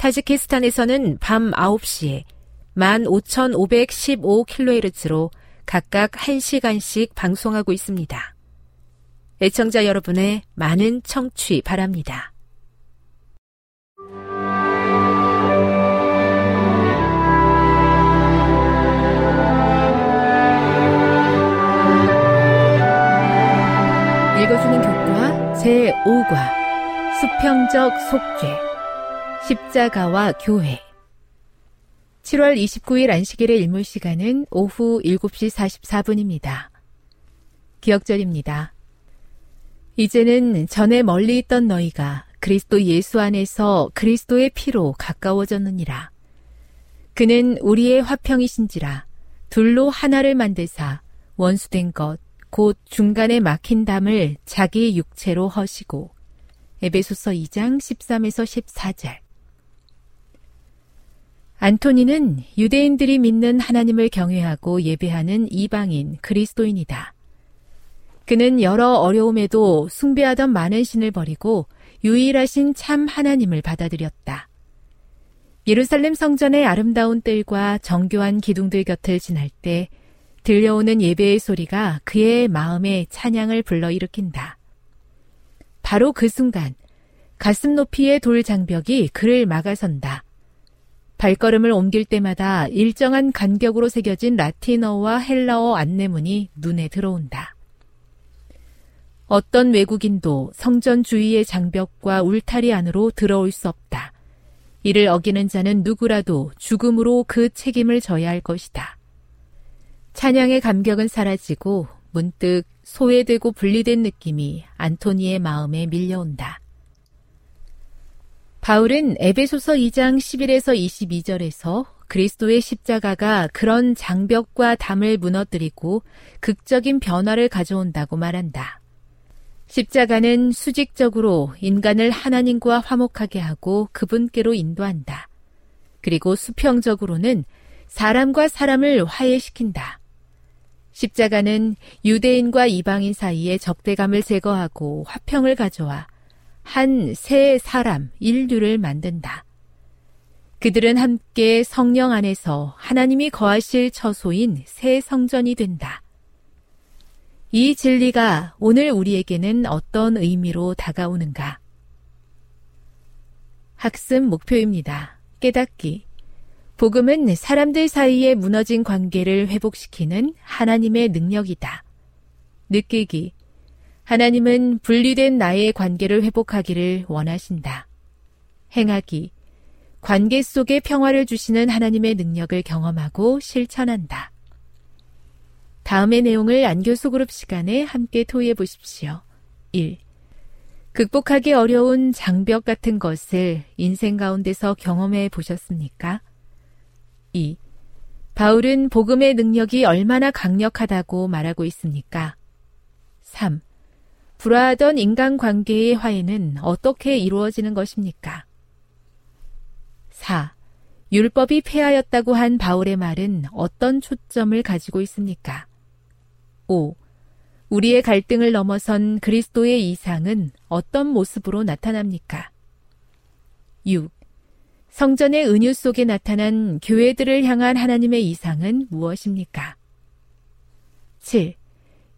타지키스탄에서는 밤 9시에 15,515kHz로 각각 1시간씩 방송하고 있습니다. 애청자 여러분의 많은 청취 바랍니다. 읽어주는 교과 제5과 수평적 속죄 십자가와 교회 7월 29일 안식일의 일몰 시간은 오후 7시 44분입니다. 기억절입니다. 이제는 전에 멀리 있던 너희가 그리스도 예수 안에서 그리스도의 피로 가까워졌느니라. 그는 우리의 화평이신지라 둘로 하나를 만드사 원수된 것 곧 중간에 막힌 담을 자기 육체로 허시고 에베소서 2장 13에서 14절 안토니는 유대인들이 믿는 하나님을 경외하고 예배하는 이방인 그리스도인이다. 그는 여러 어려움에도 숭배하던 많은 신을 버리고 유일하신 참 하나님을 받아들였다. 예루살렘 성전의 아름다운 뜰과 정교한 기둥들 곁을 지날 때 들려오는 예배의 소리가 그의 마음에 찬양을 불러일으킨다. 바로 그 순간 가슴 높이의 돌 장벽이 그를 막아선다. 발걸음을 옮길 때마다 일정한 간격으로 새겨진 라틴어와 헬라어 안내문이 눈에 들어온다. 어떤 외국인도 성전 주위의 장벽과 울타리 안으로 들어올 수 없다. 이를 어기는 자는 누구라도 죽음으로 그 책임을 져야 할 것이다. 찬양의 감격은 사라지고 문득 소외되고 분리된 느낌이 안토니의 마음에 밀려온다. 바울은 에베소서 2장 11에서 22절에서 그리스도의 십자가가 그런 장벽과 담을 무너뜨리고 극적인 변화를 가져온다고 말한다. 십자가는 수직적으로 인간을 하나님과 화목하게 하고 그분께로 인도한다. 그리고 수평적으로는 사람과 사람을 화해시킨다. 십자가는 유대인과 이방인 사이의 적대감을 제거하고 화평을 가져와 한새 사람, 인류를 만든다. 그들은 함께 성령 안에서 하나님이 거하실 처소인 새 성전이 된다. 이 진리가 오늘 우리에게는 어떤 의미로 다가오는가? 학습 목표입니다. 깨닫기. 복음은 사람들 사이에 무너진 관계를 회복시키는 하나님의 능력이다. 느끼기. 하나님은 분리된 나의 관계를 회복하기를 원하신다. 행하기. 관계 속에 평화를 주시는 하나님의 능력을 경험하고 실천한다. 다음의 내용을 안교수 그룹 시간에 함께 토의해 보십시오. 1. 극복하기 어려운 장벽 같은 것을 인생 가운데서 경험해 보셨습니까? 2. 바울은 복음의 능력이 얼마나 강력하다고 말하고 있습니까? 3. 불화하던 인간관계의 화해는 어떻게 이루어지는 것입니까? 4. 율법이 폐하였다고 한 바울의 말은 어떤 초점을 가지고 있습니까? 5. 우리의 갈등을 넘어선 그리스도의 이상은 어떤 모습으로 나타납니까? 6. 성전의 은유 속에 나타난 교회들을 향한 하나님의 이상은 무엇입니까? 7.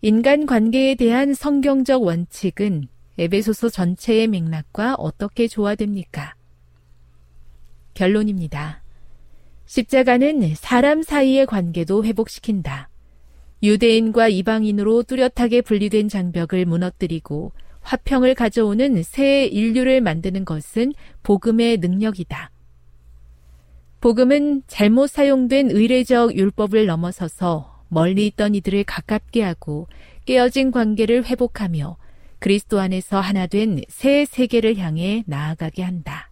인간 관계에 대한 성경적 원칙은 에베소서 전체의 맥락과 어떻게 조화됩니까? 결론입니다. 십자가는 사람 사이의 관계도 회복시킨다. 유대인과 이방인으로 뚜렷하게 분리된 장벽을 무너뜨리고 화평을 가져오는 새 인류를 만드는 것은 복음의 능력이다. 복음은 잘못 사용된 의례적 율법을 넘어서서 멀리 있던 이들을 가깝게 하고 깨어진 관계를 회복하며 그리스도 안에서 하나 된 새 세계를 향해 나아가게 한다.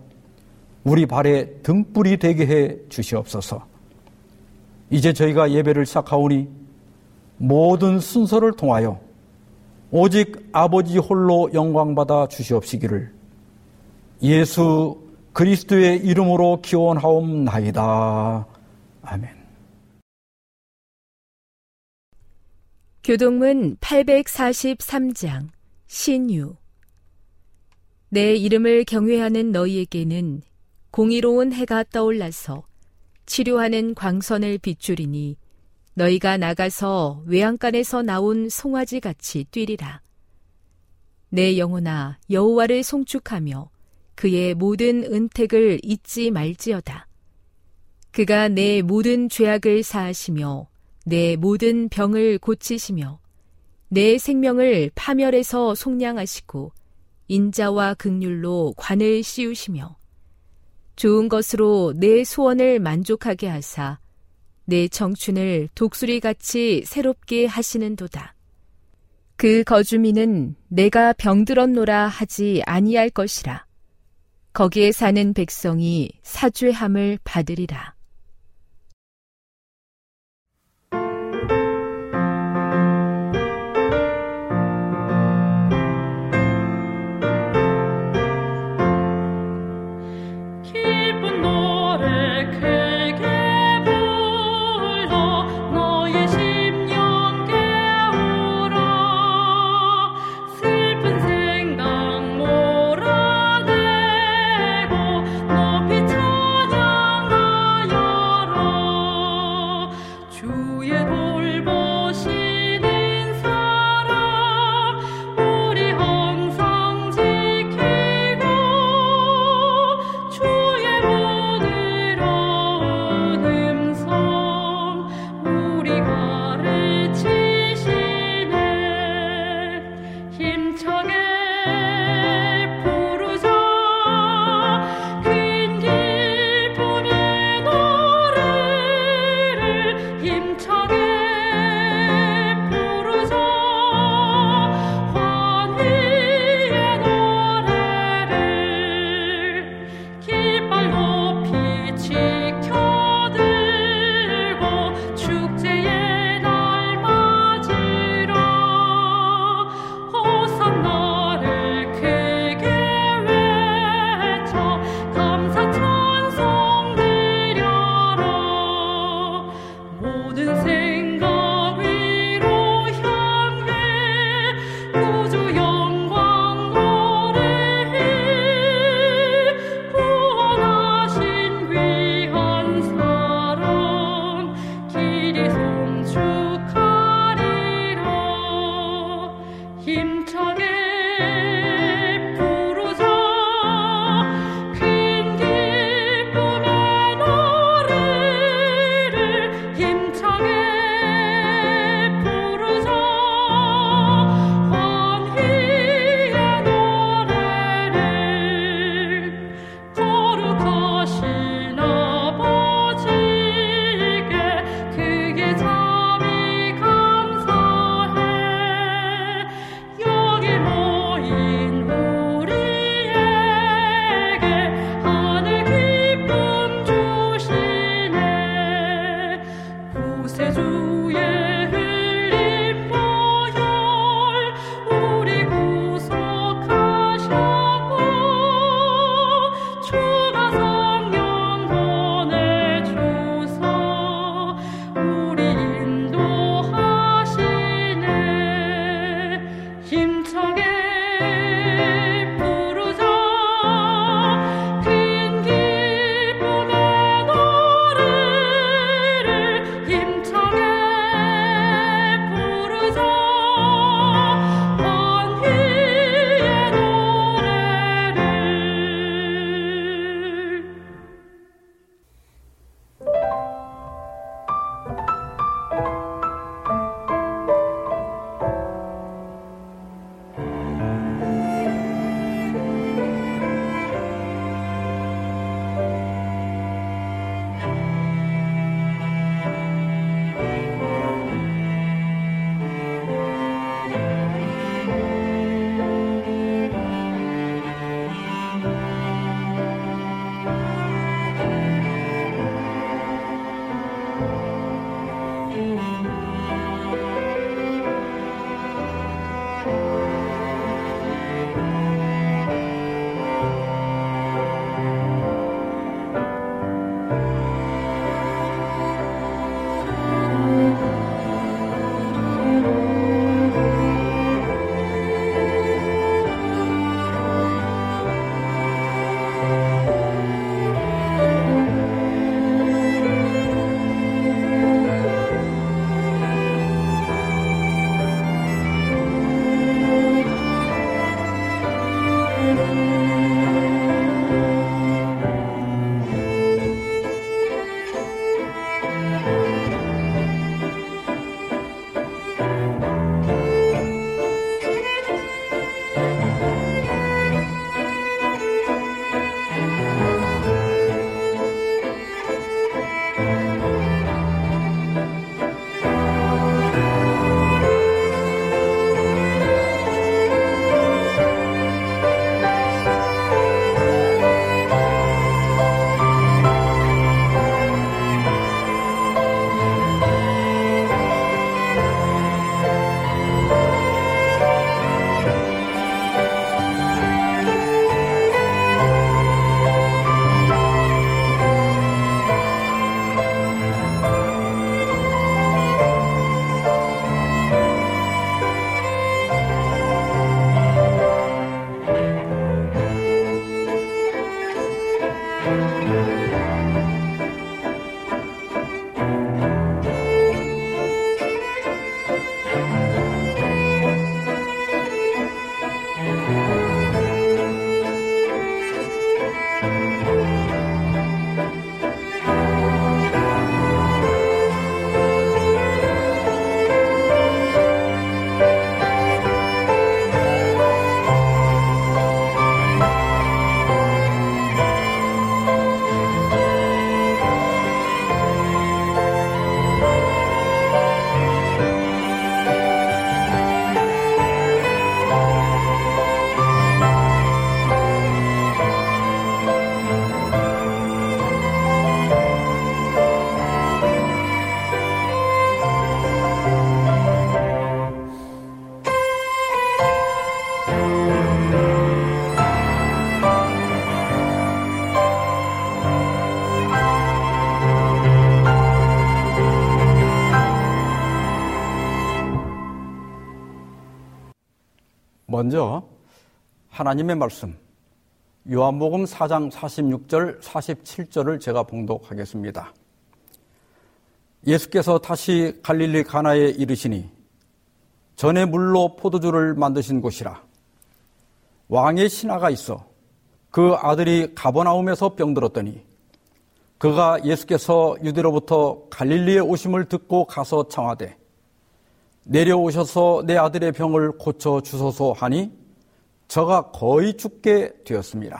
우리 발에 등불이 되게 해 주시옵소서. 이제 저희가 예배를 시작하오니 모든 순서를 통하여 오직 아버지 홀로 영광받아 주시옵시기를 예수 그리스도의 이름으로 기원하옵나이다. 아멘. 교동문 843장 신유 내 이름을 경외하는 너희에게는 공의로운 해가 떠올라서 치료하는 광선을 비추리니 너희가 나가서 외양간에서 나온 송아지 같이 뛰리라. 내 영혼아 여호와를 송축하며 그의 모든 은택을 잊지 말지어다. 그가 내 모든 죄악을 사하시며 내 모든 병을 고치시며 내 생명을 파멸에서 속량하시고 인자와 극률로 관을 씌우시며 좋은 것으로 내 소원을 만족하게 하사 내 청춘을 독수리같이 새롭게 하시는도다. 그 거주민은 내가 병들었노라 하지 아니할 것이라. 거기에 사는 백성이 사죄함을 받으리라. 먼저 하나님의 말씀 요한복음 4장 46절 47절을 제가 봉독하겠습니다. 예수께서 다시 갈릴리 가나에 이르시니 전에 물로 포도주를 만드신 곳이라 왕의 신하가 있어 그 아들이 가버나움에서 병들었더니 그가 예수께서 유대로부터 갈릴리에 오심을 듣고 가서 청하되 내려오셔서 내 아들의 병을 고쳐 주소서 하니 저가 거의 죽게 되었습니다.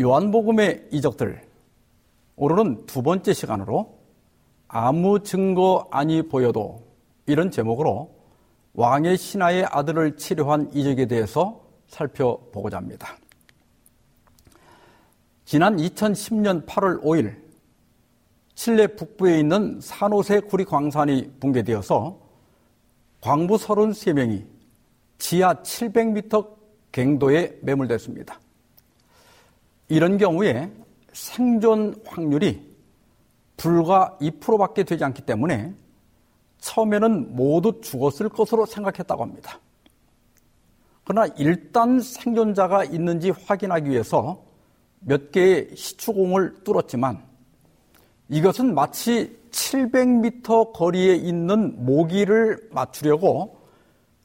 요한복음의 이적들 오늘은 두 번째 시간으로 아무 증거 아니 보여도 이런 제목으로 왕의 신하의 아들을 치료한 이적에 대해서 살펴보고자 합니다. 지난 2010년 8월 5일 칠레 북부에 있는 산호세 구리 광산이 붕괴되어서 광부 33명이 지하 700m 갱도에 매몰됐습니다. 이런 경우에 생존 확률이 불과 2%밖에 되지 않기 때문에 처음에는 모두 죽었을 것으로 생각했다고 합니다. 그러나 일단 생존자가 있는지 확인하기 위해서 몇 개의 시추공을 뚫었지만 이것은 마치 700m 거리에 있는 모기를 맞추려고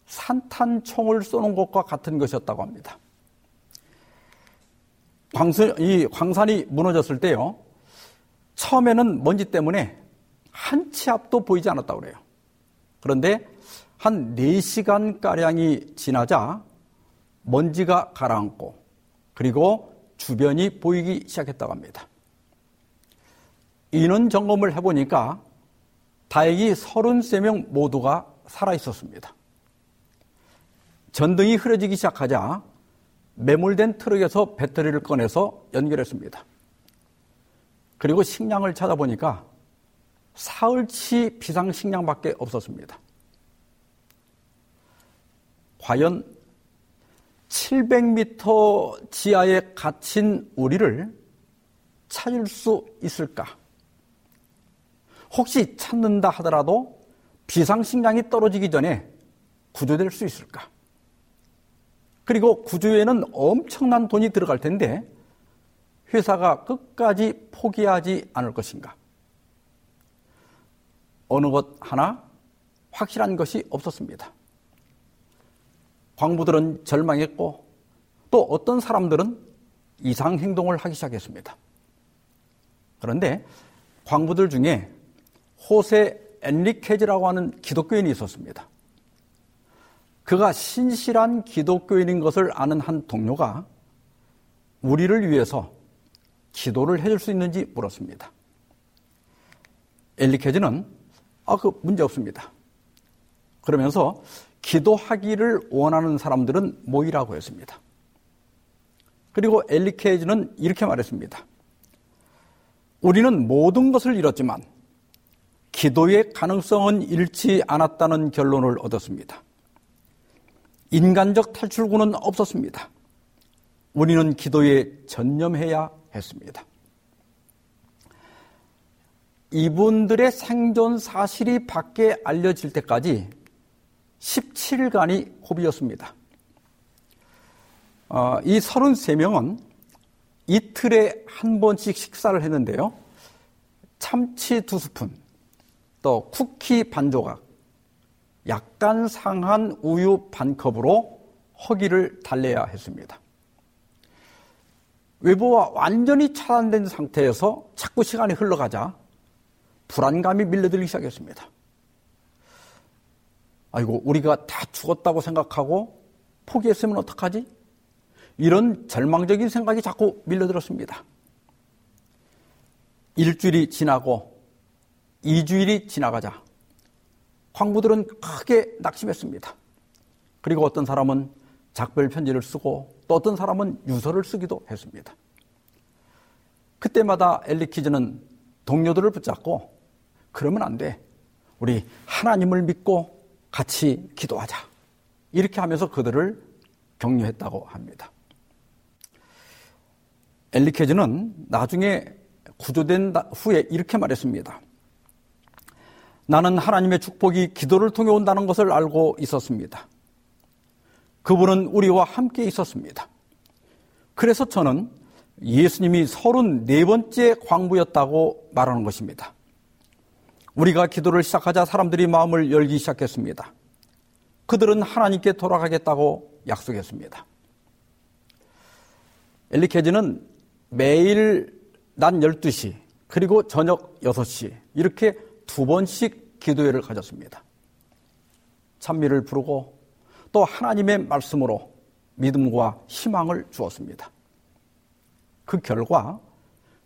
산탄총을 쏘는 것과 같은 것이었다고 합니다. 광산, 이 광산이 무너졌을 때요. 처음에는 먼지 때문에 한 치 앞도 보이지 않았다고 그래요. 그런데 한 4시간가량이 지나자 먼지가 가라앉고 그리고 주변이 보이기 시작했다고 합니다. 인원 점검을 해보니까 다행히 33명 모두가 살아 있었습니다. 전등이 흐려지기 시작하자 매몰된 트럭에서 배터리를 꺼내서 연결했습니다. 그리고 식량을 찾아보니까 사흘치 비상 식량밖에 없었습니다. 과연 700m 지하에 갇힌 우리를 찾을 수 있을까? 혹시 찾는다 하더라도 비상식량이 떨어지기 전에 구조될 수 있을까? 그리고 구조에는 엄청난 돈이 들어갈 텐데 회사가 끝까지 포기하지 않을 것인가? 어느 것 하나 확실한 것이 없었습니다. 광부들은 절망했고 또 어떤 사람들은 이상 행동을 하기 시작했습니다. 그런데 광부들 중에 호세 엔리케즈라고 하는 기독교인이 있었습니다. 그가 신실한 기독교인인 것을 아는 한 동료가 우리를 위해서 기도를 해줄 수 있는지 물었습니다. 엘리케즈는 아, 그 문제 없습니다. 그러면서 기도하기를 원하는 사람들은 모이라고 했습니다. 그리고 엘리케즈는 이렇게 말했습니다. 우리는 모든 것을 잃었지만 기도의 가능성은 잃지 않았다는 결론을 얻었습니다. 인간적 탈출구는 없었습니다. 우리는 기도에 전념해야 했습니다. 이분들의 생존 사실이 밖에 알려질 때까지 17일간이 고비였습니다. 어, 이 33명은 이틀에 한 번씩 식사를 했는데요. 참치 두 스푼, 또 쿠키 반 조각, 약간 상한 우유 반 컵으로 허기를 달래야 했습니다. 외부와 완전히 차단된 상태에서 자꾸 시간이 흘러가자 불안감이 밀려들기 시작했습니다. 아이고, 우리가 다 죽었다고 생각하고 포기했으면 어떡하지? 이런 절망적인 생각이 자꾸 밀려들었습니다. 일주일이 지나고 2주일이 지나가자 광부들은 크게 낙심했습니다. 그리고 어떤 사람은 작별 편지를 쓰고 또 어떤 사람은 유서를 쓰기도 했습니다. 그때마다 엘리키즈는 동료들을 붙잡고 그러면 안 돼. 우리 하나님을 믿고 같이 기도하자. 이렇게 하면서 그들을 격려했다고 합니다. 엘리케즈는 나중에 구조된 후에 이렇게 말했습니다. 나는 하나님의 축복이 기도를 통해 온다는 것을 알고 있었습니다. 그분은 우리와 함께 있었습니다. 그래서 저는 예수님이 34번째 광부였다고 말하는 것입니다. 우리가 기도를 시작하자 사람들이 마음을 열기 시작했습니다. 그들은 하나님께 돌아가겠다고 약속했습니다. 엘리케즈는 매일 낮 12시 그리고 저녁 6시 이렇게 두 번씩 기도회를 가졌습니다. 찬미를 부르고 또 하나님의 말씀으로 믿음과 희망을 주었습니다. 그 결과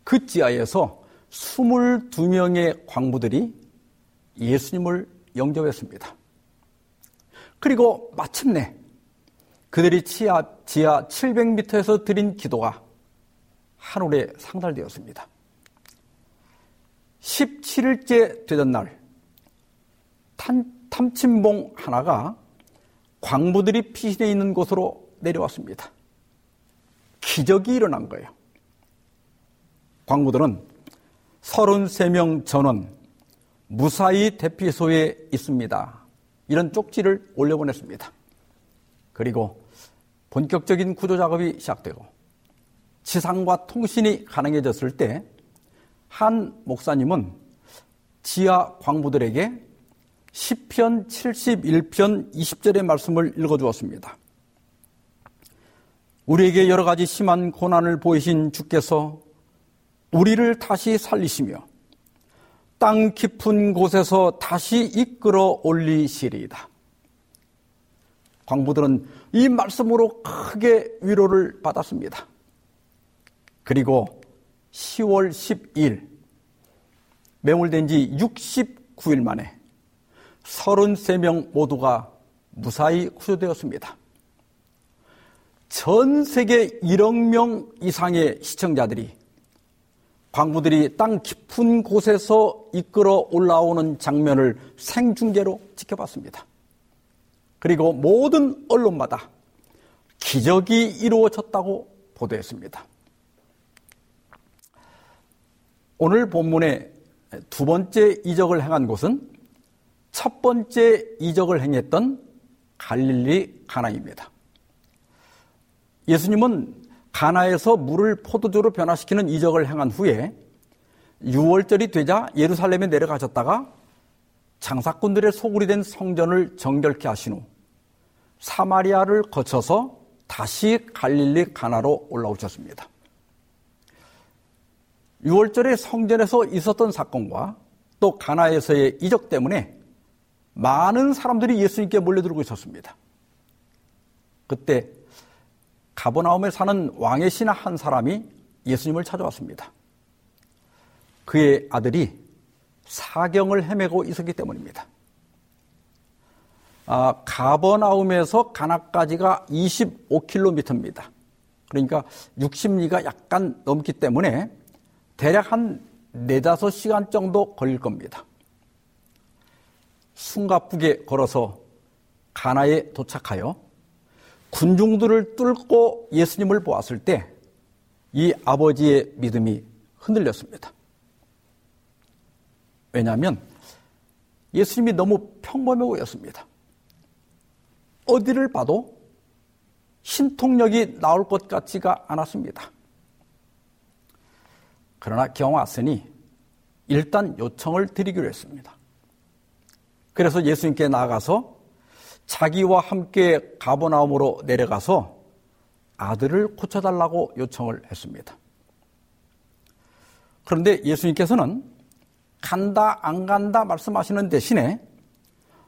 그 지하에서 22명의 광부들이 예수님을 영접했습니다. 그리고 마침내 그들이 지하, 지하 700m에서 드린 기도가 하늘에 상달되었습니다. 17일째 되던 날, 탐, 탐침봉 하나가 광부들이 피신해 있는 곳으로 내려왔습니다. 기적이 일어난 거예요. 광부들은 33명 전원 무사히 대피소에 있습니다. 이런 쪽지를 올려보냈습니다. 그리고 본격적인 구조 작업이 시작되고 지상과 통신이 가능해졌을 때 한 목사님은 지하 광부들에게 10편 71편 20절의 말씀을 읽어 주었습니다. 우리에게 여러 가지 심한 고난을 보이신 주께서 우리를 다시 살리시며 땅 깊은 곳에서 다시 이끌어 올리시리이다. 광부들은 이 말씀으로 크게 위로를 받았습니다. 그리고 10월 10일 매몰된 지 69일 만에 33명 모두가 무사히 구조되었습니다. 전 세계 1억 명 이상의 시청자들이 광부들이 땅 깊은 곳에서 이끌어 올라오는 장면을 생중계로 지켜봤습니다. 그리고 모든 언론마다 기적이 이루어졌다고 보도했습니다. 오늘 본문의 두 번째 이적을 행한 곳은 첫 번째 이적을 행했던 갈릴리 가나입니다. 예수님은 가나에서 물을 포도주로 변화시키는 이적을 행한 후에 6월절이 되자 예루살렘에 내려가셨다가 장사꾼들의 소굴이 된 성전을 정결케 하신 후 사마리아를 거쳐서 다시 갈릴리 가나로 올라오셨습니다. 6월절에 성전에서 있었던 사건과 또 가나에서의 이적 때문에 많은 사람들이 예수님께 몰려들고 있었습니다. 그때 가버나움에 사는 왕의 신하 한 사람이 예수님을 찾아왔습니다. 그의 아들이 사경을 헤매고 있었기 때문입니다. 아, 가버나움에서 가나까지가 25km입니다. 그러니까 60리가 약간 넘기 때문에 대략 한 4, 5시간 정도 걸릴 겁니다. 숨가쁘게 걸어서 가나에 도착하여 군중들을 뚫고 예수님을 보았을 때 이 아버지의 믿음이 흔들렸습니다. 왜냐하면 예수님이 너무 평범해 보였습니다. 어디를 봐도 신통력이 나올 것 같지가 않았습니다. 그러나 경 왔으니 일단 요청을 드리기로 했습니다. 그래서 예수님께 나아가서 자기와 함께 가버나움으로 내려가서 아들을 고쳐달라고 요청을 했습니다. 그런데 예수님께서는 간다, 안 간다 말씀하시는 대신에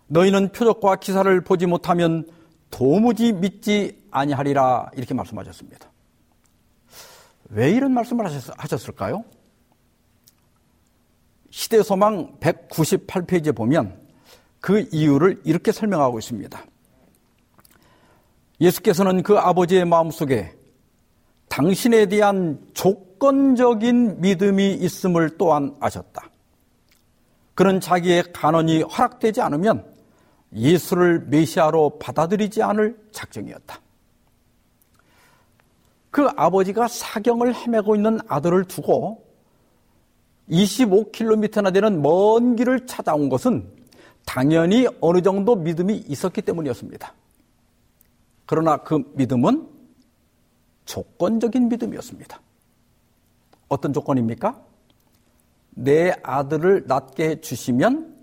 너희는 표적과 기사를 보지 못하면 도무지 믿지 아니하리라 이렇게 말씀하셨습니다. 왜 이런 말씀을 하셨을까요? 시대 소망 198페이지에 보면 그 이유를 이렇게 설명하고 있습니다. 예수께서는 그 아버지의 마음속에 당신에 대한 조건적인 믿음이 있음을 또한 아셨다. 그는 자기의 간언이 허락되지 않으면 예수를 메시아로 받아들이지 않을 작정이었다. 그 아버지가 사경을 헤매고 있는 아들을 두고 25km나 되는 먼 길을 찾아온 것은 당연히 어느 정도 믿음이 있었기 때문이었습니다. 그러나 그 믿음은 조건적인 믿음이었습니다. 어떤 조건입니까? 내 아들을 낳게 해주시면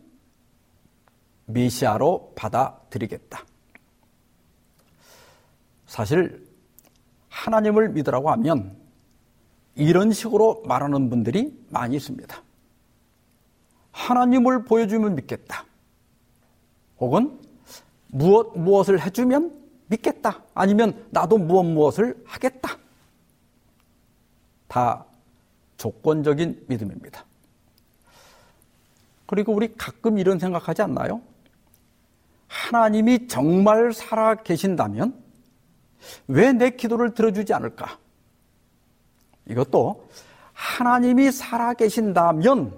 메시아로 받아들이겠다. 사실 하나님을 믿으라고 하면 이런 식으로 말하는 분들이 많이 있습니다. 하나님을 보여주면 믿겠다. 혹은 무엇 무엇을 해주면 믿겠다. 아니면 나도 무엇 무엇을 하겠다. 다 조건적인 믿음입니다. 그리고 우리 가끔 이런 생각하지 않나요? 하나님이 정말 살아 계신다면 왜 내 기도를 들어주지 않을까? 이것도 하나님이 살아 계신다면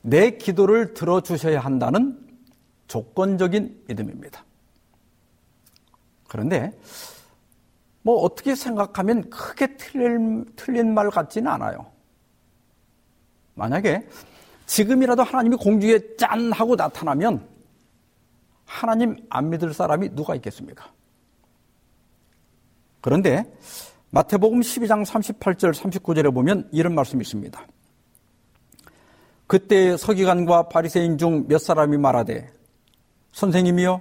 내 기도를 들어주셔야 한다는 조건적인 믿음입니다. 그런데 뭐 어떻게 생각하면 크게 틀린, 틀린 말 같지는 않아요. 만약에 지금이라도 하나님이 공중에 짠 하고 나타나면 하나님 안 믿을 사람이 누가 있겠습니까? 그런데 마태복음 12장 38절 39절에 보면 이런 말씀이 있습니다. 그때 서기관과 바리새인 중 몇 사람이 말하되 선생님이여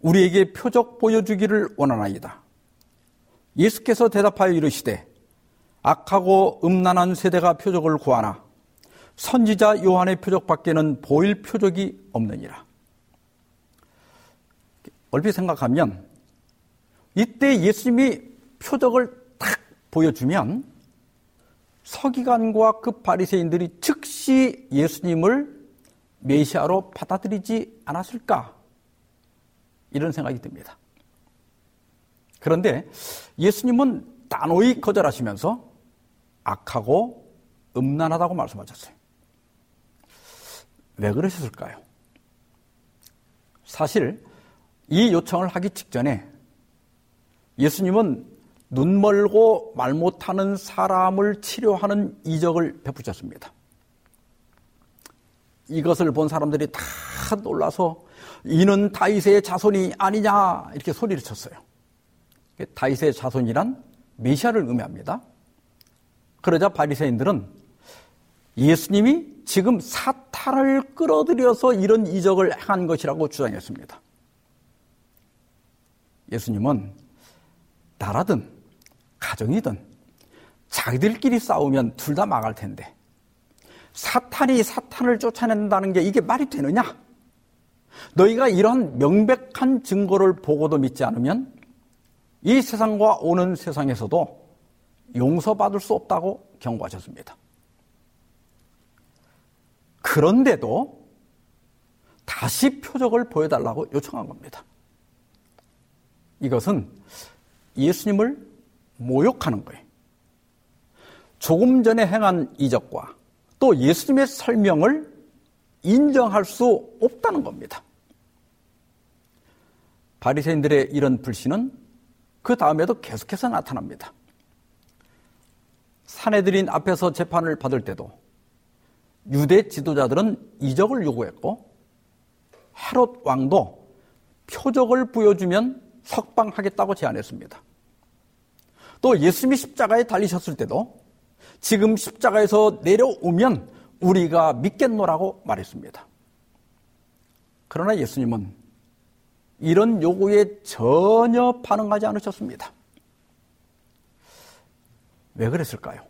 우리에게 표적 보여주기를 원하나이다. 예수께서 대답하여 이르시되 악하고 음란한 세대가 표적을 구하나 선지자 요한의 표적밖에는 보일 표적이 없느니라. 얼핏 생각하면 이때 예수님이 표적을 딱 보여주면 서기관과 그 바리새인들이 즉시 예수님을 메시아로 받아들이지 않았을까? 이런 생각이 듭니다. 그런데 예수님은 단호히 거절하시면서 악하고 음란하다고 말씀하셨어요. 왜 그러셨을까요? 사실 이 요청을 하기 직전에 예수님은 눈 멀고 말 못하는 사람을 치료하는 이적을 베푸셨습니다. 이것을 본 사람들이 다 놀라서 이는 다윗의 자손이 아니냐 이렇게 소리를 쳤어요. 다윗의 자손이란 메시아를 의미합니다. 그러자 바리새인들은 예수님이 지금 사탄을 끌어들여서 이런 이적을 행한 것이라고 주장했습니다. 예수님은 나라든 가정이든 자기들끼리 싸우면 둘 다 망할 텐데 사탄이 사탄을 쫓아낸다는 게 이게 말이 되느냐? 너희가 이런 명백한 증거를 보고도 믿지 않으면 이 세상과 오는 세상에서도 용서받을 수 없다고 경고하셨습니다. 그런데도 다시 표적을 보여달라고 요청한 겁니다. 이것은 예수님을 모욕하는 거예요. 조금 전에 행한 이적과 또 예수님의 설명을 인정할 수 없다는 겁니다. 바리새인들의 이런 불신은 그 다음에도 계속해서 나타납니다. 사내들인 앞에서 재판을 받을 때도 유대 지도자들은 이적을 요구했고 헤롯 왕도 표적을 보여주면 석방하겠다고 제안했습니다. 또 예수님이 십자가에 달리셨을 때도 지금 십자가에서 내려오면 우리가 믿겠노라고 말했습니다. 그러나 예수님은 이런 요구에 전혀 반응하지 않으셨습니다. 왜 그랬을까요?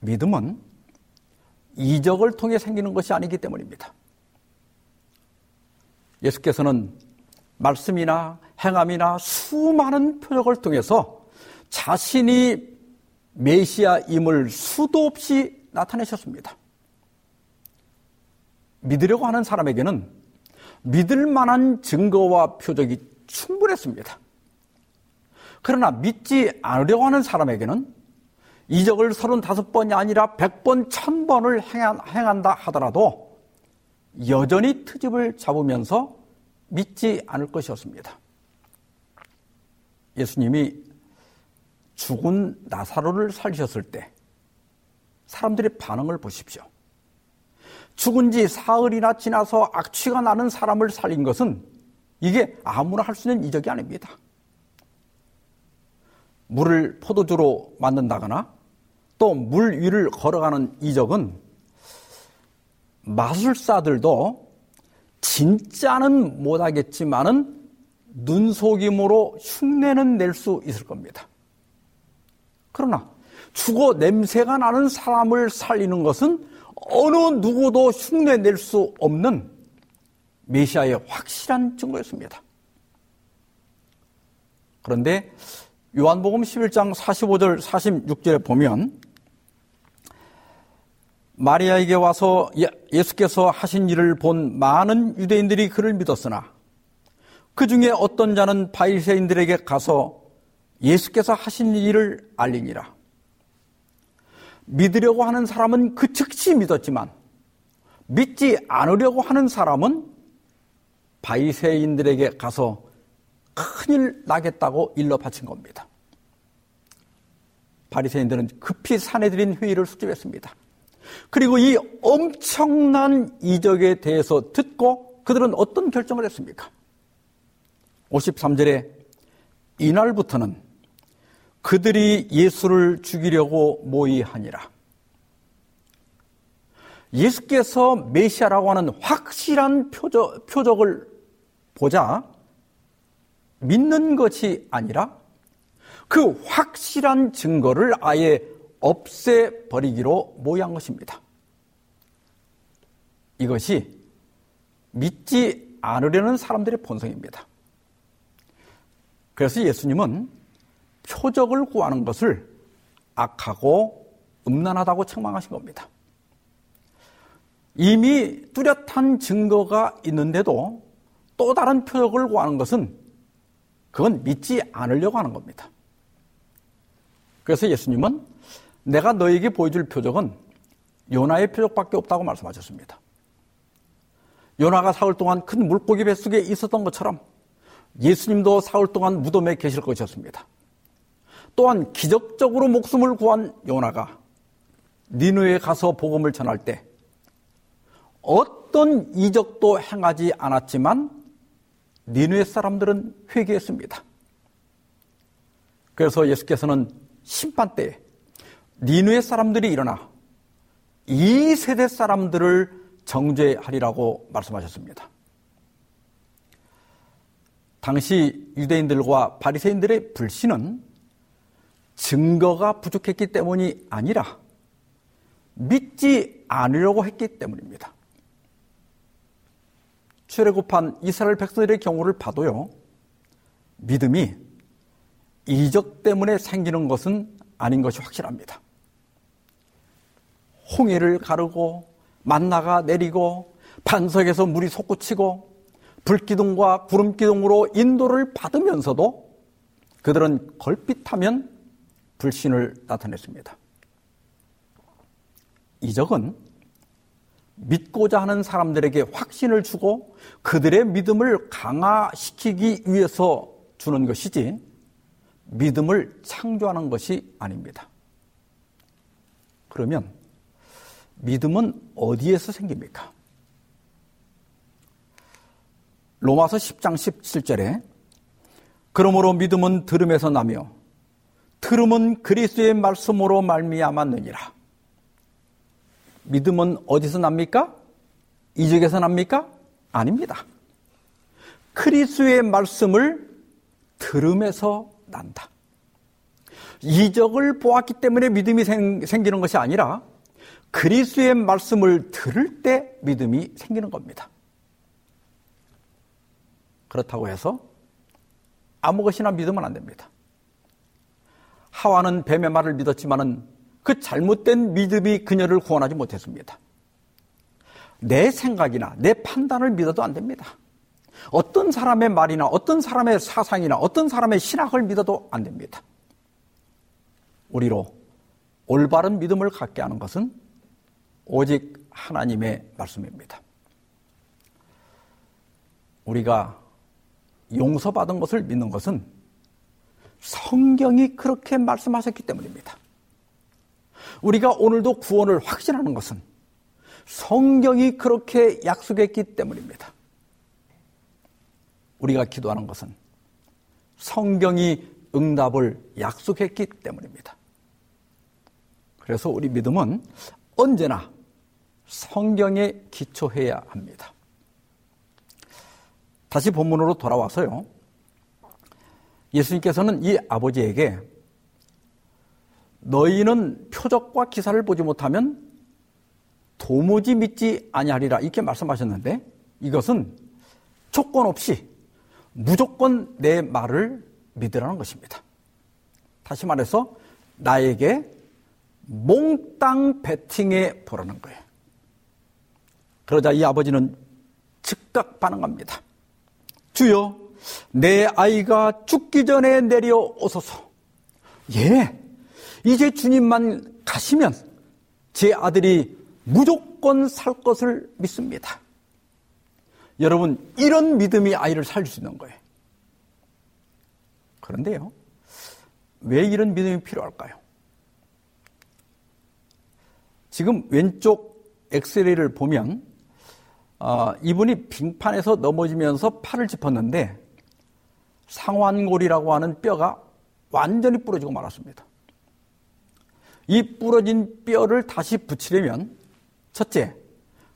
믿음은 이적을 통해 생기는 것이 아니기 때문입니다. 예수께서는 말씀이나 행함이나 수많은 표적을 통해서 자신이 메시아임을 수도 없이 나타내셨습니다. 믿으려고 하는 사람에게는 믿을 만한 증거와 표적이 충분했습니다. 그러나 믿지 않으려고 하는 사람에게는 이적을 35번이 아니라 100번, 1000번을 행한다 하더라도 여전히 트집을 잡으면서 믿지 않을 것이었습니다. 예수님이 죽은 나사로를 살리셨을 때 사람들의 반응을 보십시오. 죽은 지 사흘이나 지나서 악취가 나는 사람을 살린 것은 이게 아무나 할 수 있는 이적이 아닙니다. 물을 포도주로 만든다거나 또 물 위를 걸어가는 이적은 마술사들도 진짜는 못하겠지만은 눈속임으로 흉내는 낼 수 있을 겁니다. 그러나 죽어 냄새가 나는 사람을 살리는 것은 어느 누구도 흉내 낼 수 없는 메시아의 확실한 증거였습니다. 그런데 요한복음 11장 45절 46절에 보면 마리아에게 와서 예, 예수께서 하신 일을 본 많은 유대인들이 그를 믿었으나 그 중에 어떤 자는 바리새인들에게 가서 예수께서 하신 일을 알리니라. 믿으려고 하는 사람은 그 즉시 믿었지만 믿지 않으려고 하는 사람은 바리새인들에게 가서 큰일 나겠다고 일러 바친 겁니다. 바리새인들은 급히 사내들인 회의를 수집했습니다. 그리고 이 엄청난 이적에 대해서 듣고 그들은 어떤 결정을 했습니까? 53절에 이날부터는 그들이 예수를 죽이려고 모의하니라. 예수께서 메시아라고 하는 확실한 표적, 표적을 보자 믿는 것이 아니라 그 확실한 증거를 아예 없애버리기로 모의한 것입니다. 이것이 믿지 않으려는 사람들의 본성입니다. 그래서 예수님은 표적을 구하는 것을 악하고 음란하다고 책망하신 겁니다. 이미 뚜렷한 증거가 있는데도 또 다른 표적을 구하는 것은 그건 믿지 않으려고 하는 겁니다. 그래서 예수님은 내가 너에게 보여줄 표적은 요나의 표적밖에 없다고 말씀하셨습니다. 요나가 사흘 동안 큰 물고기 뱃속에 있었던 것처럼 예수님도 사흘 동안 무덤에 계실 것이었습니다. 또한 기적적으로 목숨을 구한 요나가 니누에 가서 복음을 전할 때 어떤 이적도 행하지 않았지만 니누의 사람들은 회개했습니다. 그래서 예수께서는 심판 때 니누의 사람들이 일어나 이 세대 사람들을 정죄하리라고 말씀하셨습니다. 당시 유대인들과 바리새인들의 불신은 증거가 부족했기 때문이 아니라 믿지 않으려고 했기 때문입니다. 출애굽한 이스라엘 백성들의 경우를 봐도요. 믿음이 이적 때문에 생기는 것은 아닌 것이 확실합니다. 홍해를 가르고 만나가 내리고 반석에서 물이 솟구치고 불기둥과 구름기둥으로 인도를 받으면서도 그들은 걸핏하면 불신을 나타냈습니다. 이적은 믿고자 하는 사람들에게 확신을 주고 그들의 믿음을 강화시키기 위해서 주는 것이지 믿음을 창조하는 것이 아닙니다. 그러면 믿음은 어디에서 생깁니까? 로마서 10장 17절에 그러므로 믿음은 들음에서 나며 들음은 그리스도의 말씀으로 말미암았느니라. 믿음은 어디서 납니까? 이적에서 납니까? 아닙니다. 그리스도의 말씀을 들음에서 난다. 이적을 보았기 때문에 믿음이 생, 기는 것이 아니라 그리스도의 말씀을 들을 때 믿음이 생기는 겁니다. 그렇다고 해서 아무 것이나 믿으면 안 됩니다. 하와는 뱀의 말을 믿었지만은 그 잘못된 믿음이 그녀를 구원하지 못했습니다. 내 생각이나 내 판단을 믿어도 안 됩니다. 어떤 사람의 말이나 어떤 사람의 사상이나 어떤 사람의 신학을 믿어도 안 됩니다. 우리로 올바른 믿음을 갖게 하는 것은 오직 하나님의 말씀입니다. 우리가 용서받은 것을 믿는 것은 성경이 그렇게 말씀하셨기 때문입니다. 우리가 오늘도 구원을 확신하는 것은 성경이 그렇게 약속했기 때문입니다. 우리가 기도하는 것은 성경이 응답을 약속했기 때문입니다. 그래서 우리 믿음은 언제나 성경에 기초해야 합니다. 다시 본문으로 돌아와서요. 예수님께서는 이 아버지에게 너희는 표적과 기사를 보지 못하면 도무지 믿지 아니하리라 이렇게 말씀하셨는데 이것은 조건 없이 무조건 내 말을 믿으라는 것입니다. 다시 말해서 나에게 몽땅 베팅해 보라는 거예요. 그러자 이 아버지는 즉각 반응합니다. 주여, 내 아이가 죽기 전에 내려오소서. 예, 이제 주님만 가시면 제 아들이 무조건 살 것을 믿습니다. 여러분, 이런 믿음이 아이를 살릴 수 있는 거예요. 그런데요, 왜 이런 믿음이 필요할까요? 지금 왼쪽 엑스레이를 보면 어, 이분이 빙판에서 넘어지면서 팔을 짚었는데 상완골이라고 하는 뼈가 완전히 부러지고 말았습니다. 이 부러진 뼈를 다시 붙이려면 첫째,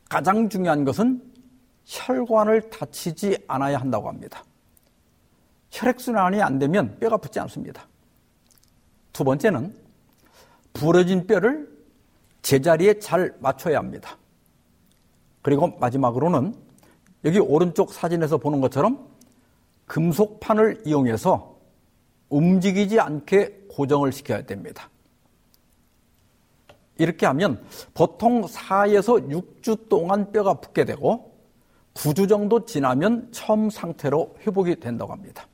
가장 중요한 것은 혈관을 다치지 않아야 한다고 합니다. 혈액순환이 안 되면 뼈가 붙지 않습니다. 두 번째는 부러진 뼈를 제자리에 잘 맞춰야 합니다. 그리고 마지막으로는 여기 오른쪽 사진에서 보는 것처럼 금속판을 이용해서 움직이지 않게 고정을 시켜야 됩니다. 이렇게 하면 보통 4에서 6주 동안 뼈가 붙게 되고 9주 정도 지나면 처음 상태로 회복이 된다고 합니다.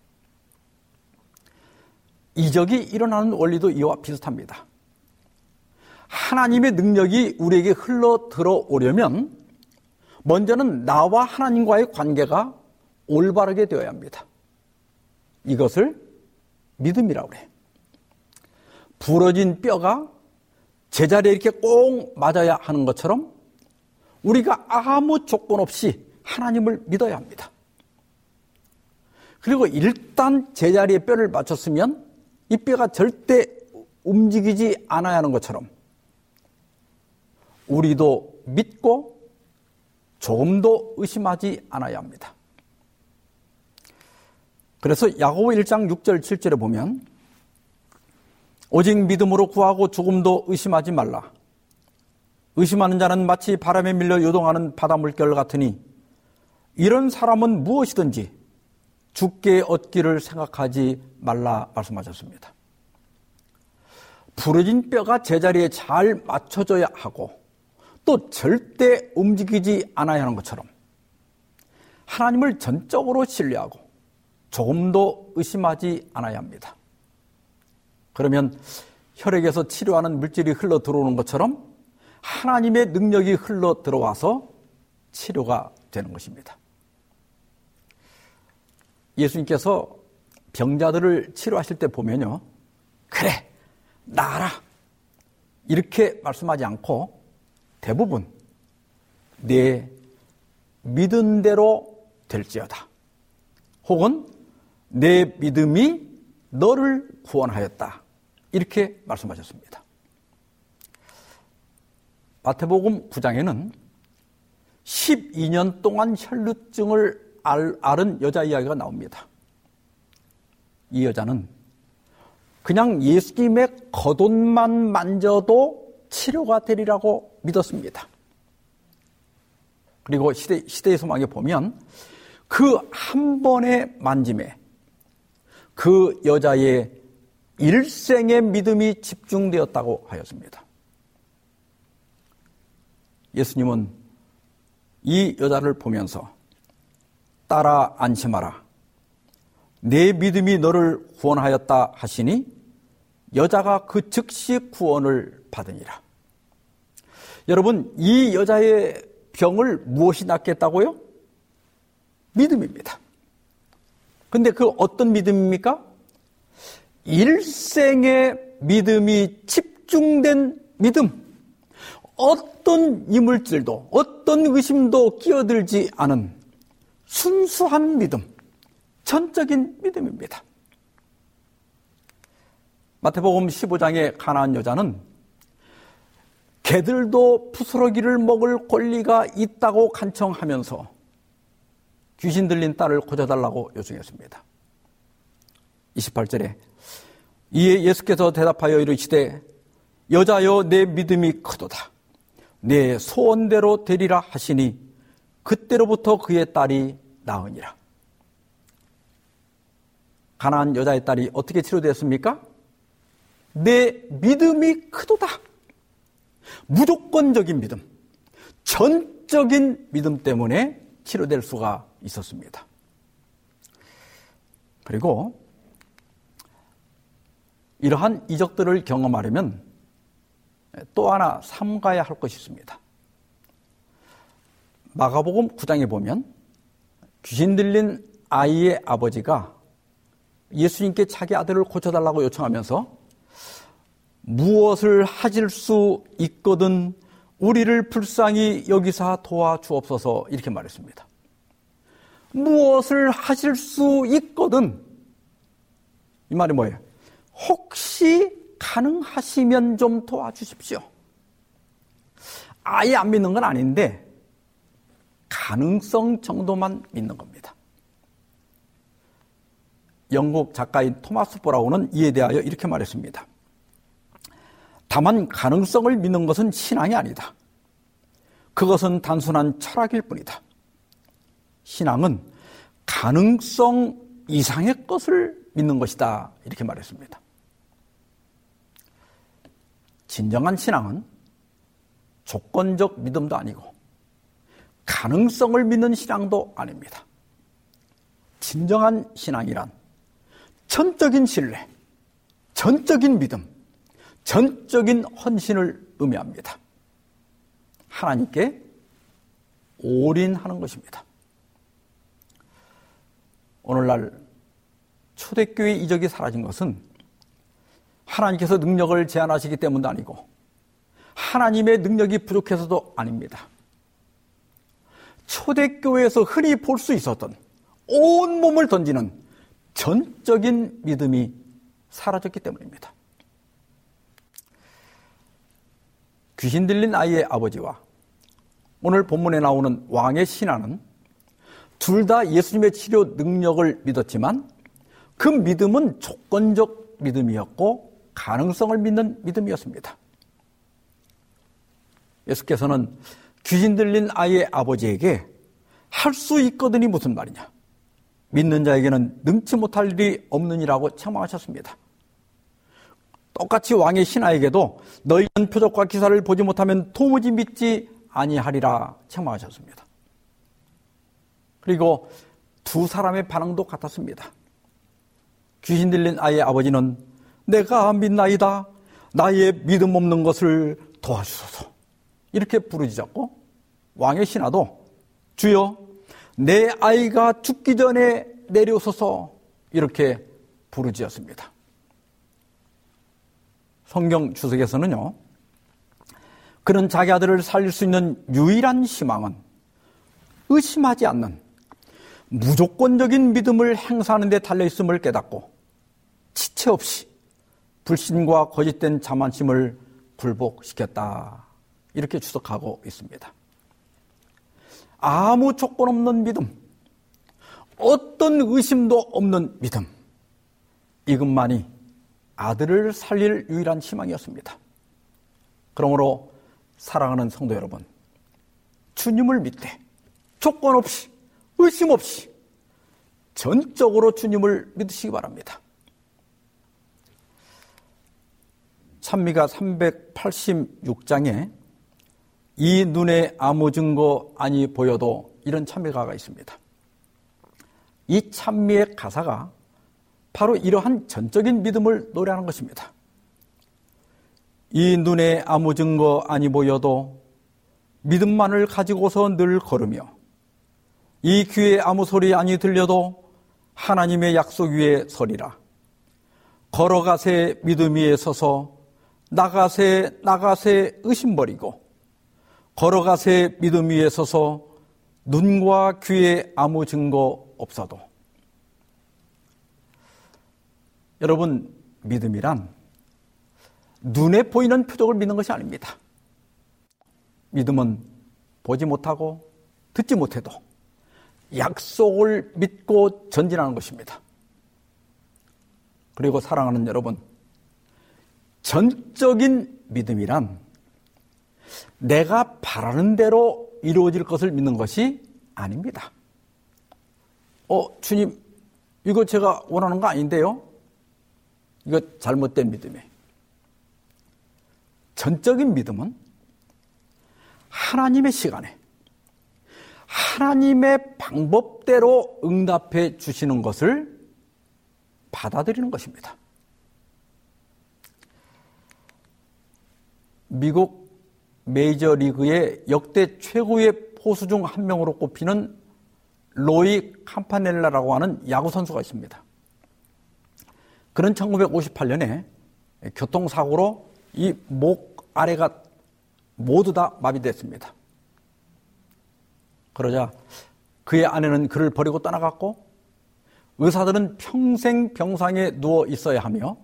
이적이 일어나는 원리도 이와 비슷합니다. 하나님의 능력이 우리에게 흘러 들어오려면 먼저는 나와 하나님과의 관계가 올바르게 되어야 합니다. 이것을 믿음이라고 그래. 부러진 뼈가 제자리에 이렇게 꼭 맞아야 하는 것처럼 우리가 아무 조건 없이 하나님을 믿어야 합니다. 그리고 일단 제자리에 뼈를 맞췄으면 이 뼈가 절대 움직이지 않아야 하는 것처럼 우리도 믿고 조금도 의심하지 않아야 합니다. 그래서 야고보 1장 6절 7절에 보면 오직 믿음으로 구하고 조금도 의심하지 말라. 의심하는 자는 마치 바람에 밀려 요동하는 바다 물결 같으니 이런 사람은 무엇이든지 죽게 얻기를 생각하지 말라 말씀하셨습니다. 부러진 뼈가 제자리에 잘 맞춰져야 하고 또 절대 움직이지 않아야 하는 것처럼 하나님을 전적으로 신뢰하고 조금도 의심하지 않아야 합니다. 그러면 혈액에서 치료하는 물질이 흘러 들어오는 것처럼 하나님의 능력이 흘러 들어와서 치료가 되는 것입니다. 예수님께서 병자들을 치료하실 때 보면요. 그래, 나아라. 이렇게 말씀하지 않고 대부분 내 믿은 대로 될지어다. 혹은 내 믿음이 너를 구원하였다. 이렇게 말씀하셨습니다. 마태복음 9장에는 12년 동안 혈루증을 앓은 여자 이야기가 나옵니다. 이 여자는 그냥 예수님의 겉옷만 만져도 치료가 되리라고 믿었습니다. 그리고 시대, 시대의 소망에 보면 그 한 번의 만짐에 그 여자의 일생의 믿음이 집중되었다고 하였습니다. 예수님은 이 여자를 보면서 따라 안심하라. 내 믿음이 너를 구원하였다 하시니 여자가 그 즉시 구원을 받으니라. 여러분, 이 여자의 병을 무엇이 낫겠다고요? 믿음입니다. 근데 그 어떤 믿음입니까? 일생의 믿음이 집중된 믿음. 어떤 이물질도, 어떤 의심도 끼어들지 않은 순수한 믿음. 전적인 믿음입니다. 마태복음 15장의 가나안 여자는 개들도 부스러기를 먹을 권리가 있다고 간청하면서 귀신 들린 딸을 고쳐달라고 요청했습니다. 28절에 이에 예수께서 대답하여 이르시되 여자여 내 믿음이 크도다. 내 소원대로 되리라 하시니 그때로부터 그의 딸이 나으니라. 가난한 여자의 딸이 어떻게 치료되었습니까? 내 믿음이 크도다. 무조건적인 믿음, 전적인 믿음 때문에 치료될 수가 있었습니다. 그리고 이러한 이적들을 경험하려면 또 하나 삼가야 할 것이 있습니다. 마가복음 9장에 보면 귀신 들린 아이의 아버지가 예수님께 자기 아들을 고쳐달라고 요청하면서 무엇을 하실 수 있거든 우리를 불쌍히 여기사 도와주옵소서 이렇게 말했습니다. 무엇을 하실 수 있거든 이 말이 뭐예요? 혹시 가능하시면 좀 도와주십시오. 아예 안 믿는 건 아닌데 가능성 정도만 믿는 겁니다. 영국 작가인 토마스 보라우는 이에 대하여 이렇게 말했습니다. 다만 가능성을 믿는 것은 신앙이 아니다. 그것은 단순한 철학일 뿐이다. 신앙은 가능성 이상의 것을 믿는 것이다. 이렇게 말했습니다. 진정한 신앙은 조건적 믿음도 아니고 가능성을 믿는 신앙도 아닙니다. 진정한 신앙이란 전적인 신뢰, 전적인 믿음, 전적인 헌신을 의미합니다. 하나님께 올인하는 것입니다. 오늘날 초대교회 이적이 사라진 것은 하나님께서 능력을 제한하시기 때문도 아니고 하나님의 능력이 부족해서도 아닙니다. 초대교회에서 흔히 볼 수 있었던 온 몸을 던지는 전적인 믿음이 사라졌기 때문입니다. 귀신 들린 아이의 아버지와 오늘 본문에 나오는 왕의 신하는 둘 다 예수님의 치료 능력을 믿었지만 그 믿음은 조건적 믿음이었고 가능성을 믿는 믿음이었습니다. 예수께서는 귀신 들린 아이의 아버지에게 할 수 있거든이 무슨 말이냐? 믿는 자에게는 능치 못할 일이 없느니라고 책망하셨습니다. 똑같이 왕의 신하에게도 너희는 표적과 기사를 보지 못하면 도무지 믿지 아니하리라 책망하셨습니다. 그리고 두 사람의 반응도 같았습니다. 귀신 들린 아이의 아버지는 내가 믿나이다. 나의 믿음 없는 것을 도와주소서. 이렇게 부르짖었고 왕의 신하도 주여 내 아이가 죽기 전에 내려오소서 이렇게 부르짖었습니다. 성경 주석에서는요, 그는 자기 아들을 살릴 수 있는 유일한 희망은 의심하지 않는 무조건적인 믿음을 행사하는 데 달려 있음을 깨닫고 지체 없이 불신과 거짓된 자만심을 굴복시켰다. 이렇게 추석하고 있습니다. 아무 조건 없는 믿음, 어떤 의심도 없는 믿음, 이것만이 아들을 살릴 유일한 희망이었습니다. 그러므로 사랑하는 성도 여러분, 주님을 믿되 조건 없이 의심 없이 전적으로 주님을 믿으시기 바랍니다. 찬미가 386장에 이 눈에 아무 증거 아니 보여도 이런 찬미가가 있습니다. 이 찬미의 가사가 바로 이러한 전적인 믿음을 노래하는 것입니다. 이 눈에 아무 증거 아니 보여도 믿음만을 가지고서 늘 걸으며 이 귀에 아무 소리 아니 들려도 하나님의 약속 위에 서리라. 걸어가세 믿음 위에 서서 나가세 나가세 의심 버리고 걸어가세 믿음 위에 서서 눈과 귀에 아무 증거 없어도 여러분 믿음이란 눈에 보이는 표적을 믿는 것이 아닙니다. 믿음은 보지 못하고 듣지 못해도 약속을 믿고 전진하는 것입니다. 그리고 사랑하는 여러분, 전적인 믿음이란 내가 바라는 대로 이루어질 것을 믿는 것이 아닙니다. 어, 주님, 이거 제가 원하는 거 아닌데요? 이거 잘못된 믿음이에요. 전적인 믿음은 하나님의 시간에 하나님의 방법대로 응답해 주시는 것을 받아들이는 것입니다. 미국 메이저 리그의 역대 최고의 포수 중 한 명으로 꼽히는 로이 캄파넬라라고 하는 야구 선수가 있습니다. 그는 1958년에 교통사고로 이 목 아래가 모두 다 마비됐습니다. 그러자 그의 아내는 그를 버리고 떠나갔고 의사들은 평생 병상에 누워 있어야 하며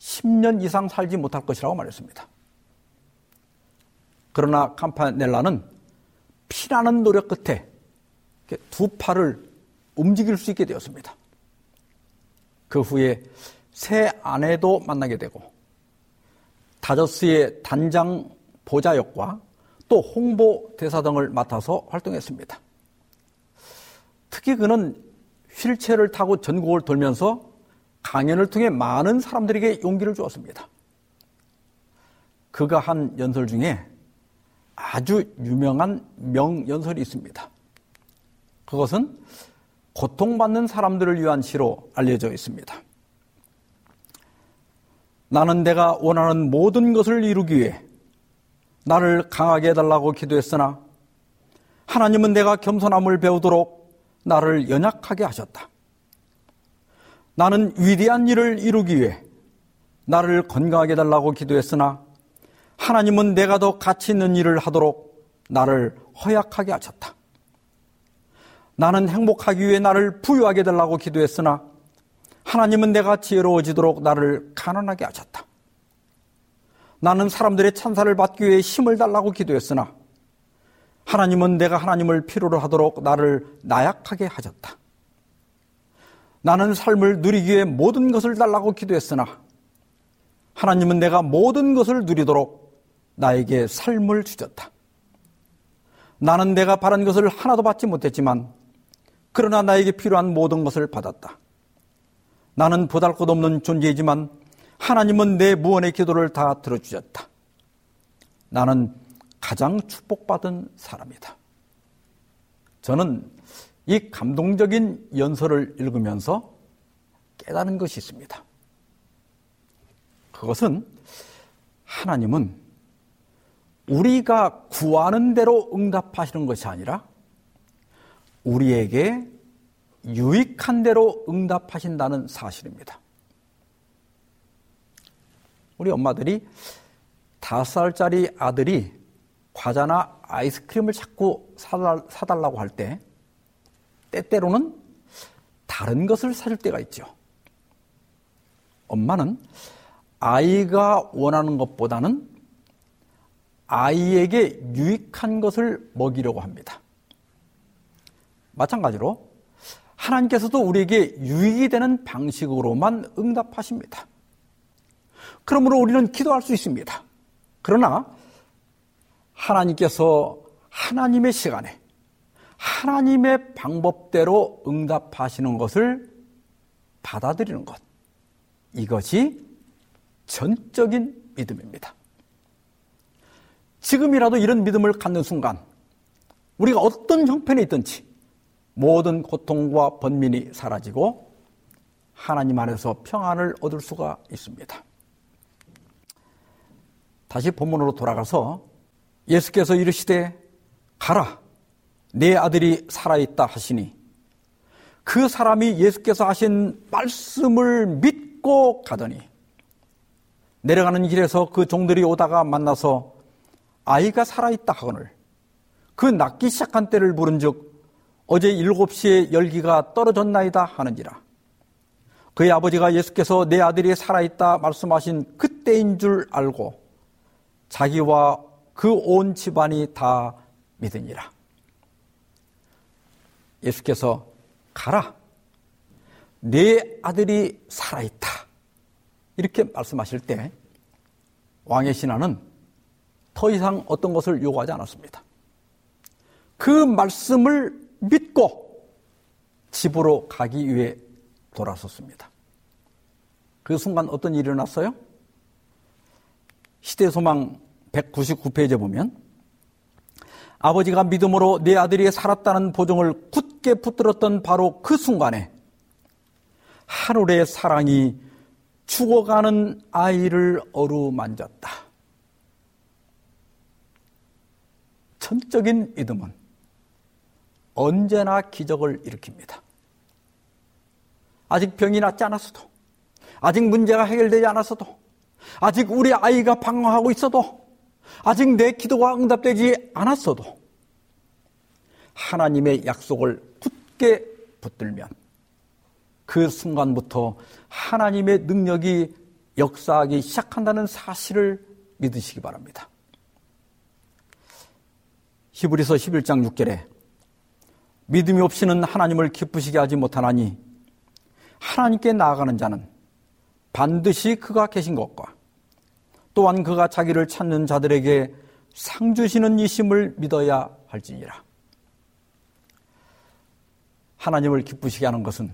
10년 이상 살지 못할 것이라고 말했습니다. 그러나 캄파넬라는 피나는 노력 끝에 두 팔을 움직일 수 있게 되었습니다. 그 후에 새 아내도 만나게 되고 다저스의 단장 보좌역과 또 홍보 대사 등을 맡아서 활동했습니다. 특히 그는 휠체어를 타고 전국을 돌면서 강연을 통해 많은 사람들에게 용기를 주었습니다. 그가 한 연설 중에 아주 유명한 명연설이 있습니다. 그것은 고통받는 사람들을 위한 시로 알려져 있습니다. 나는 내가 원하는 모든 것을 이루기 위해 나를 강하게 해달라고 기도했으나 하나님은 내가 겸손함을 배우도록 나를 연약하게 하셨다. 나는 위대한 일을 이루기 위해 나를 건강하게 해달라고 기도했으나 하나님은 내가 더 가치 있는 일을 하도록 나를 허약하게 하셨다. 나는 행복하기 위해 나를 부유하게 해달라고 기도했으나 하나님은 내가 지혜로워지도록 나를 가난하게 하셨다. 나는 사람들의 찬사를 받기 위해 힘을 달라고 기도했으나 하나님은 내가 하나님을 필요로 하도록 나를 나약하게 하셨다. 나는 삶을 누리기 위해 모든 것을 달라고 기도했으나 하나님은 내가 모든 것을 누리도록 나에게 삶을 주셨다. 나는 내가 바란 것을 하나도 받지 못했지만 그러나 나에게 필요한 모든 것을 받았다. 나는 보잘 것 없는 존재이지만 하나님은 내 무언의 기도를 다 들어주셨다. 나는 가장 축복받은 사람이다. 저는 이 감동적인 연설을 읽으면서 깨달은 것이 있습니다. 그것은 하나님은 우리가 구하는 대로 응답하시는 것이 아니라 우리에게 유익한 대로 응답하신다는 사실입니다. 우리 엄마들이 다섯 살짜리 아들이 과자나 아이스크림을 자꾸 사달 라고 할 때, 때때로는 다른 것을 사줄 때가 있죠. 엄마는 아이가 원하는 것보다는 아이에게 유익한 것을 먹이려고 합니다. 마찬가지로 하나님께서도 우리에게 유익이 되는 방식으로만 응답하십니다. 그러므로 우리는 기도할 수 있습니다. 그러나 하나님께서 하나님의 시간에 하나님의 방법대로 응답하시는 것을 받아들이는 것. 이것이 전적인 믿음입니다. 지금이라도 이런 믿음을 갖는 순간 우리가 어떤 형편에 있든지 모든 고통과 번민이 사라지고 하나님 안에서 평안을 얻을 수가 있습니다. 다시 본문으로 돌아가서 예수께서 이르시되 가라 내 아들이 살아있다 하시니 그 사람이 예수께서 하신 말씀을 믿고 가더니 내려가는 길에서 그 종들이 오다가 만나서 아이가 살아있다 하거늘 그 낫기 시작한 때를 부른즉 어제 일곱 시에 열기가 떨어졌나이다 하는지라 그의 아버지가 예수께서 내 아들이 살아있다 말씀하신 그때인 줄 알고 자기와 그 온 집안이 다 믿으니라. 예수께서 가라. 내 아들이 살아있다. 이렇게 말씀하실 때 왕의 신하는 더 이상 어떤 것을 요구하지 않았습니다. 그 말씀을 믿고 집으로 가기 위해 돌아섰습니다. 그 순간 어떤 일이 일어났어요? 시대소망 199페이지에 보면 아버지가 믿음으로 내 아들이 살았다는 보증을 굳게 붙들었던 바로 그 순간에 하늘의 사랑이 죽어가는 아이를 어루만졌다. 전적인 믿음은 언제나 기적을 일으킵니다. 아직 병이 낫지 않았어도, 아직 문제가 해결되지 않았어도, 아직 우리 아이가 방황하고 있어도, 아직 내 기도가 응답되지 않았어도, 하나님의 약속을 굳게 붙들면 그 순간부터 하나님의 능력이 역사하기 시작한다는 사실을 믿으시기 바랍니다. 히브리서 11장 6절에 믿음이 없이는 하나님을 기쁘시게 하지 못하나니 하나님께 나아가는 자는 반드시 그가 계신 것과 또한 그가 자기를 찾는 자들에게 상 주시는 이심을 믿어야 할지니라. 하나님을 기쁘시게 하는 것은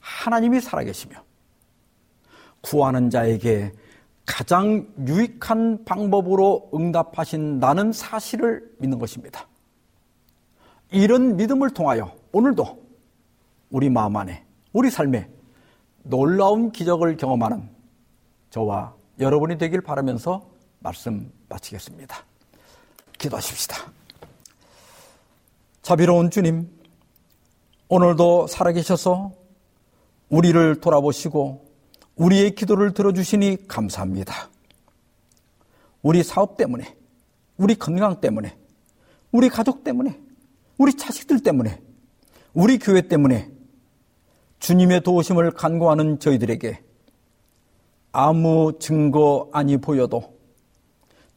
하나님이 살아계시며 구하는 자에게 가장 유익한 방법으로 응답하신다는 사실을 믿는 것입니다. 이런 믿음을 통하여 오늘도 우리 마음 안에, 우리 삶에 놀라운 기적을 경험하는 저와 여러분이 되길 바라면서 말씀 마치겠습니다. 기도하십시다. 자비로운 주님, 오늘도 살아계셔서 우리를 돌아보시고 우리의 기도를 들어주시니 감사합니다. 우리 사업 때문에, 우리 건강 때문에, 우리 가족 때문에, 우리 자식들 때문에, 우리 교회 때문에 주님의 도우심을 간구하는 저희들에게 아무 증거 아니 보여도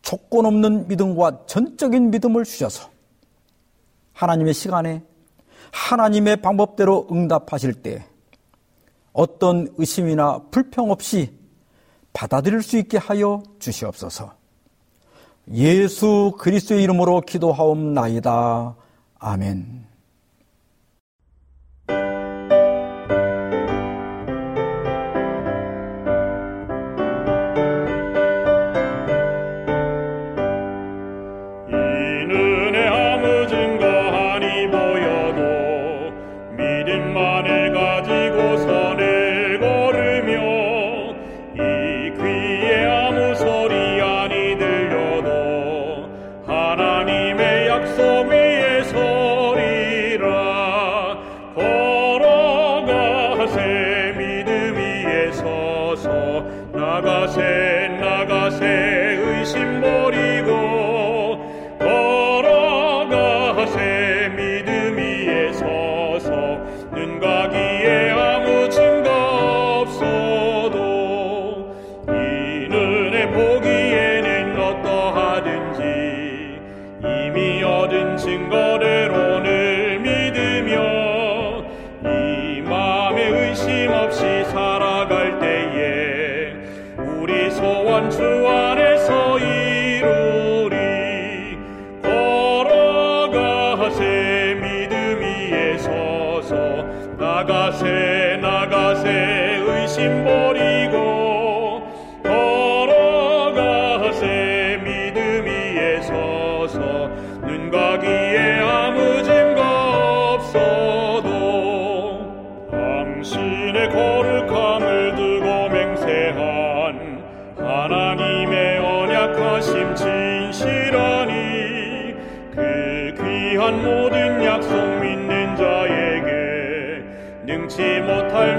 조건 없는 믿음과 전적인 믿음을 주셔서 하나님의 시간에 하나님의 방법대로 응답하실 때 어떤 의심이나 불평 없이 받아들일 수 있게 하여 주시옵소서. 예수 그리스도의 이름으로 기도하옵나이다. 아멘. 능치 못할 무 슨 일이 있